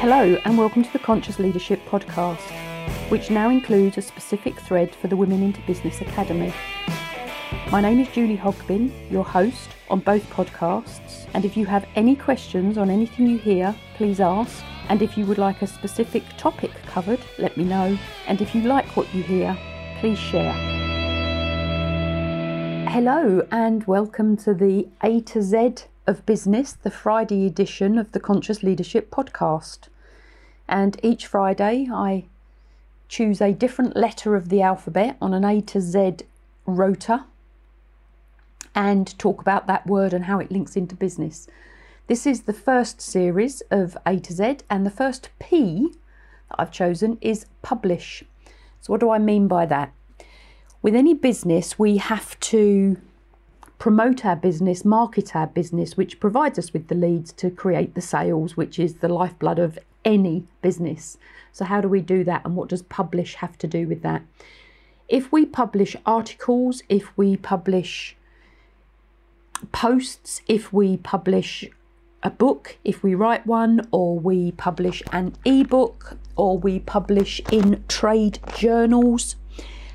Hello, and welcome to the Conscious Leadership Podcast, which now includes a specific thread for the Women into Business Academy. My name is Julie Hogbin, your host on both podcasts, and if you have any questions on anything you hear, please ask. And if you would like a specific topic covered, let me know. And if you like what you hear, please share. Hello, and welcome to the A to Z of Business, the Friday edition of the Conscious Leadership Podcast. And each Friday, I choose a different letter of the alphabet on an A to Z rota and talk about that word and how it links into business. This is the first series of A to Z, and the first P that I've chosen is publish. So, what do I mean by that? With any business, we have to promote our business, market our business, which provides us with the leads to create the sales, which is the lifeblood of any business. So, how do we do that, and what does publish have to do with that? If we publish articles, if we publish posts, if we publish a book if we write one, or we publish an ebook, or we publish in trade journals.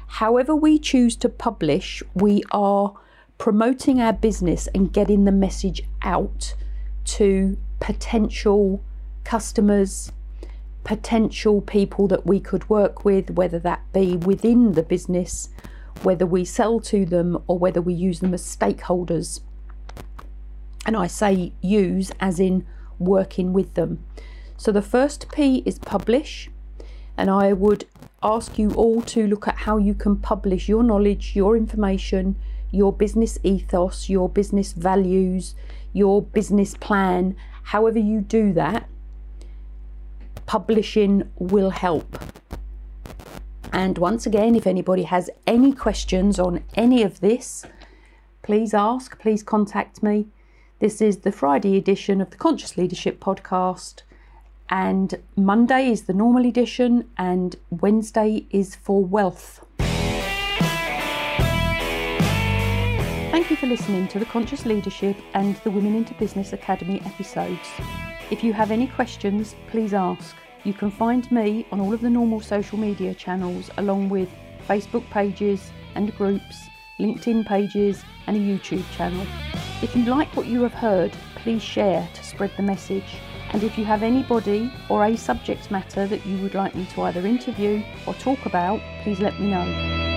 However, we choose to publish, we are promoting our business and getting the message out to potential customers, potential people that we could work with, whether that be within the business, whether we sell to them, or whether we use them as stakeholders and I say use as in working with them. So the first P is publish, and I would ask you all to look at how you can publish your knowledge, your information, your business ethos, your business values, your business plan. However, you do that, publishing will help. And once again, if anybody has any questions on any of this, please ask, please contact me. This is the Friday edition of the Conscious Leadership Podcast, and Monday is the normal edition, and Wednesday is for wealth. You for listening to the Conscious Leadership and the Women into Business Academy episodes. If you have any questions, please ask. You can find me on all of the normal social media channels, along with Facebook pages and groups, LinkedIn pages, and a YouTube channel. If you like what you have heard, please share to spread the message. And if you have anybody or a subject matter that you would like me to either interview or talk about, please let me know.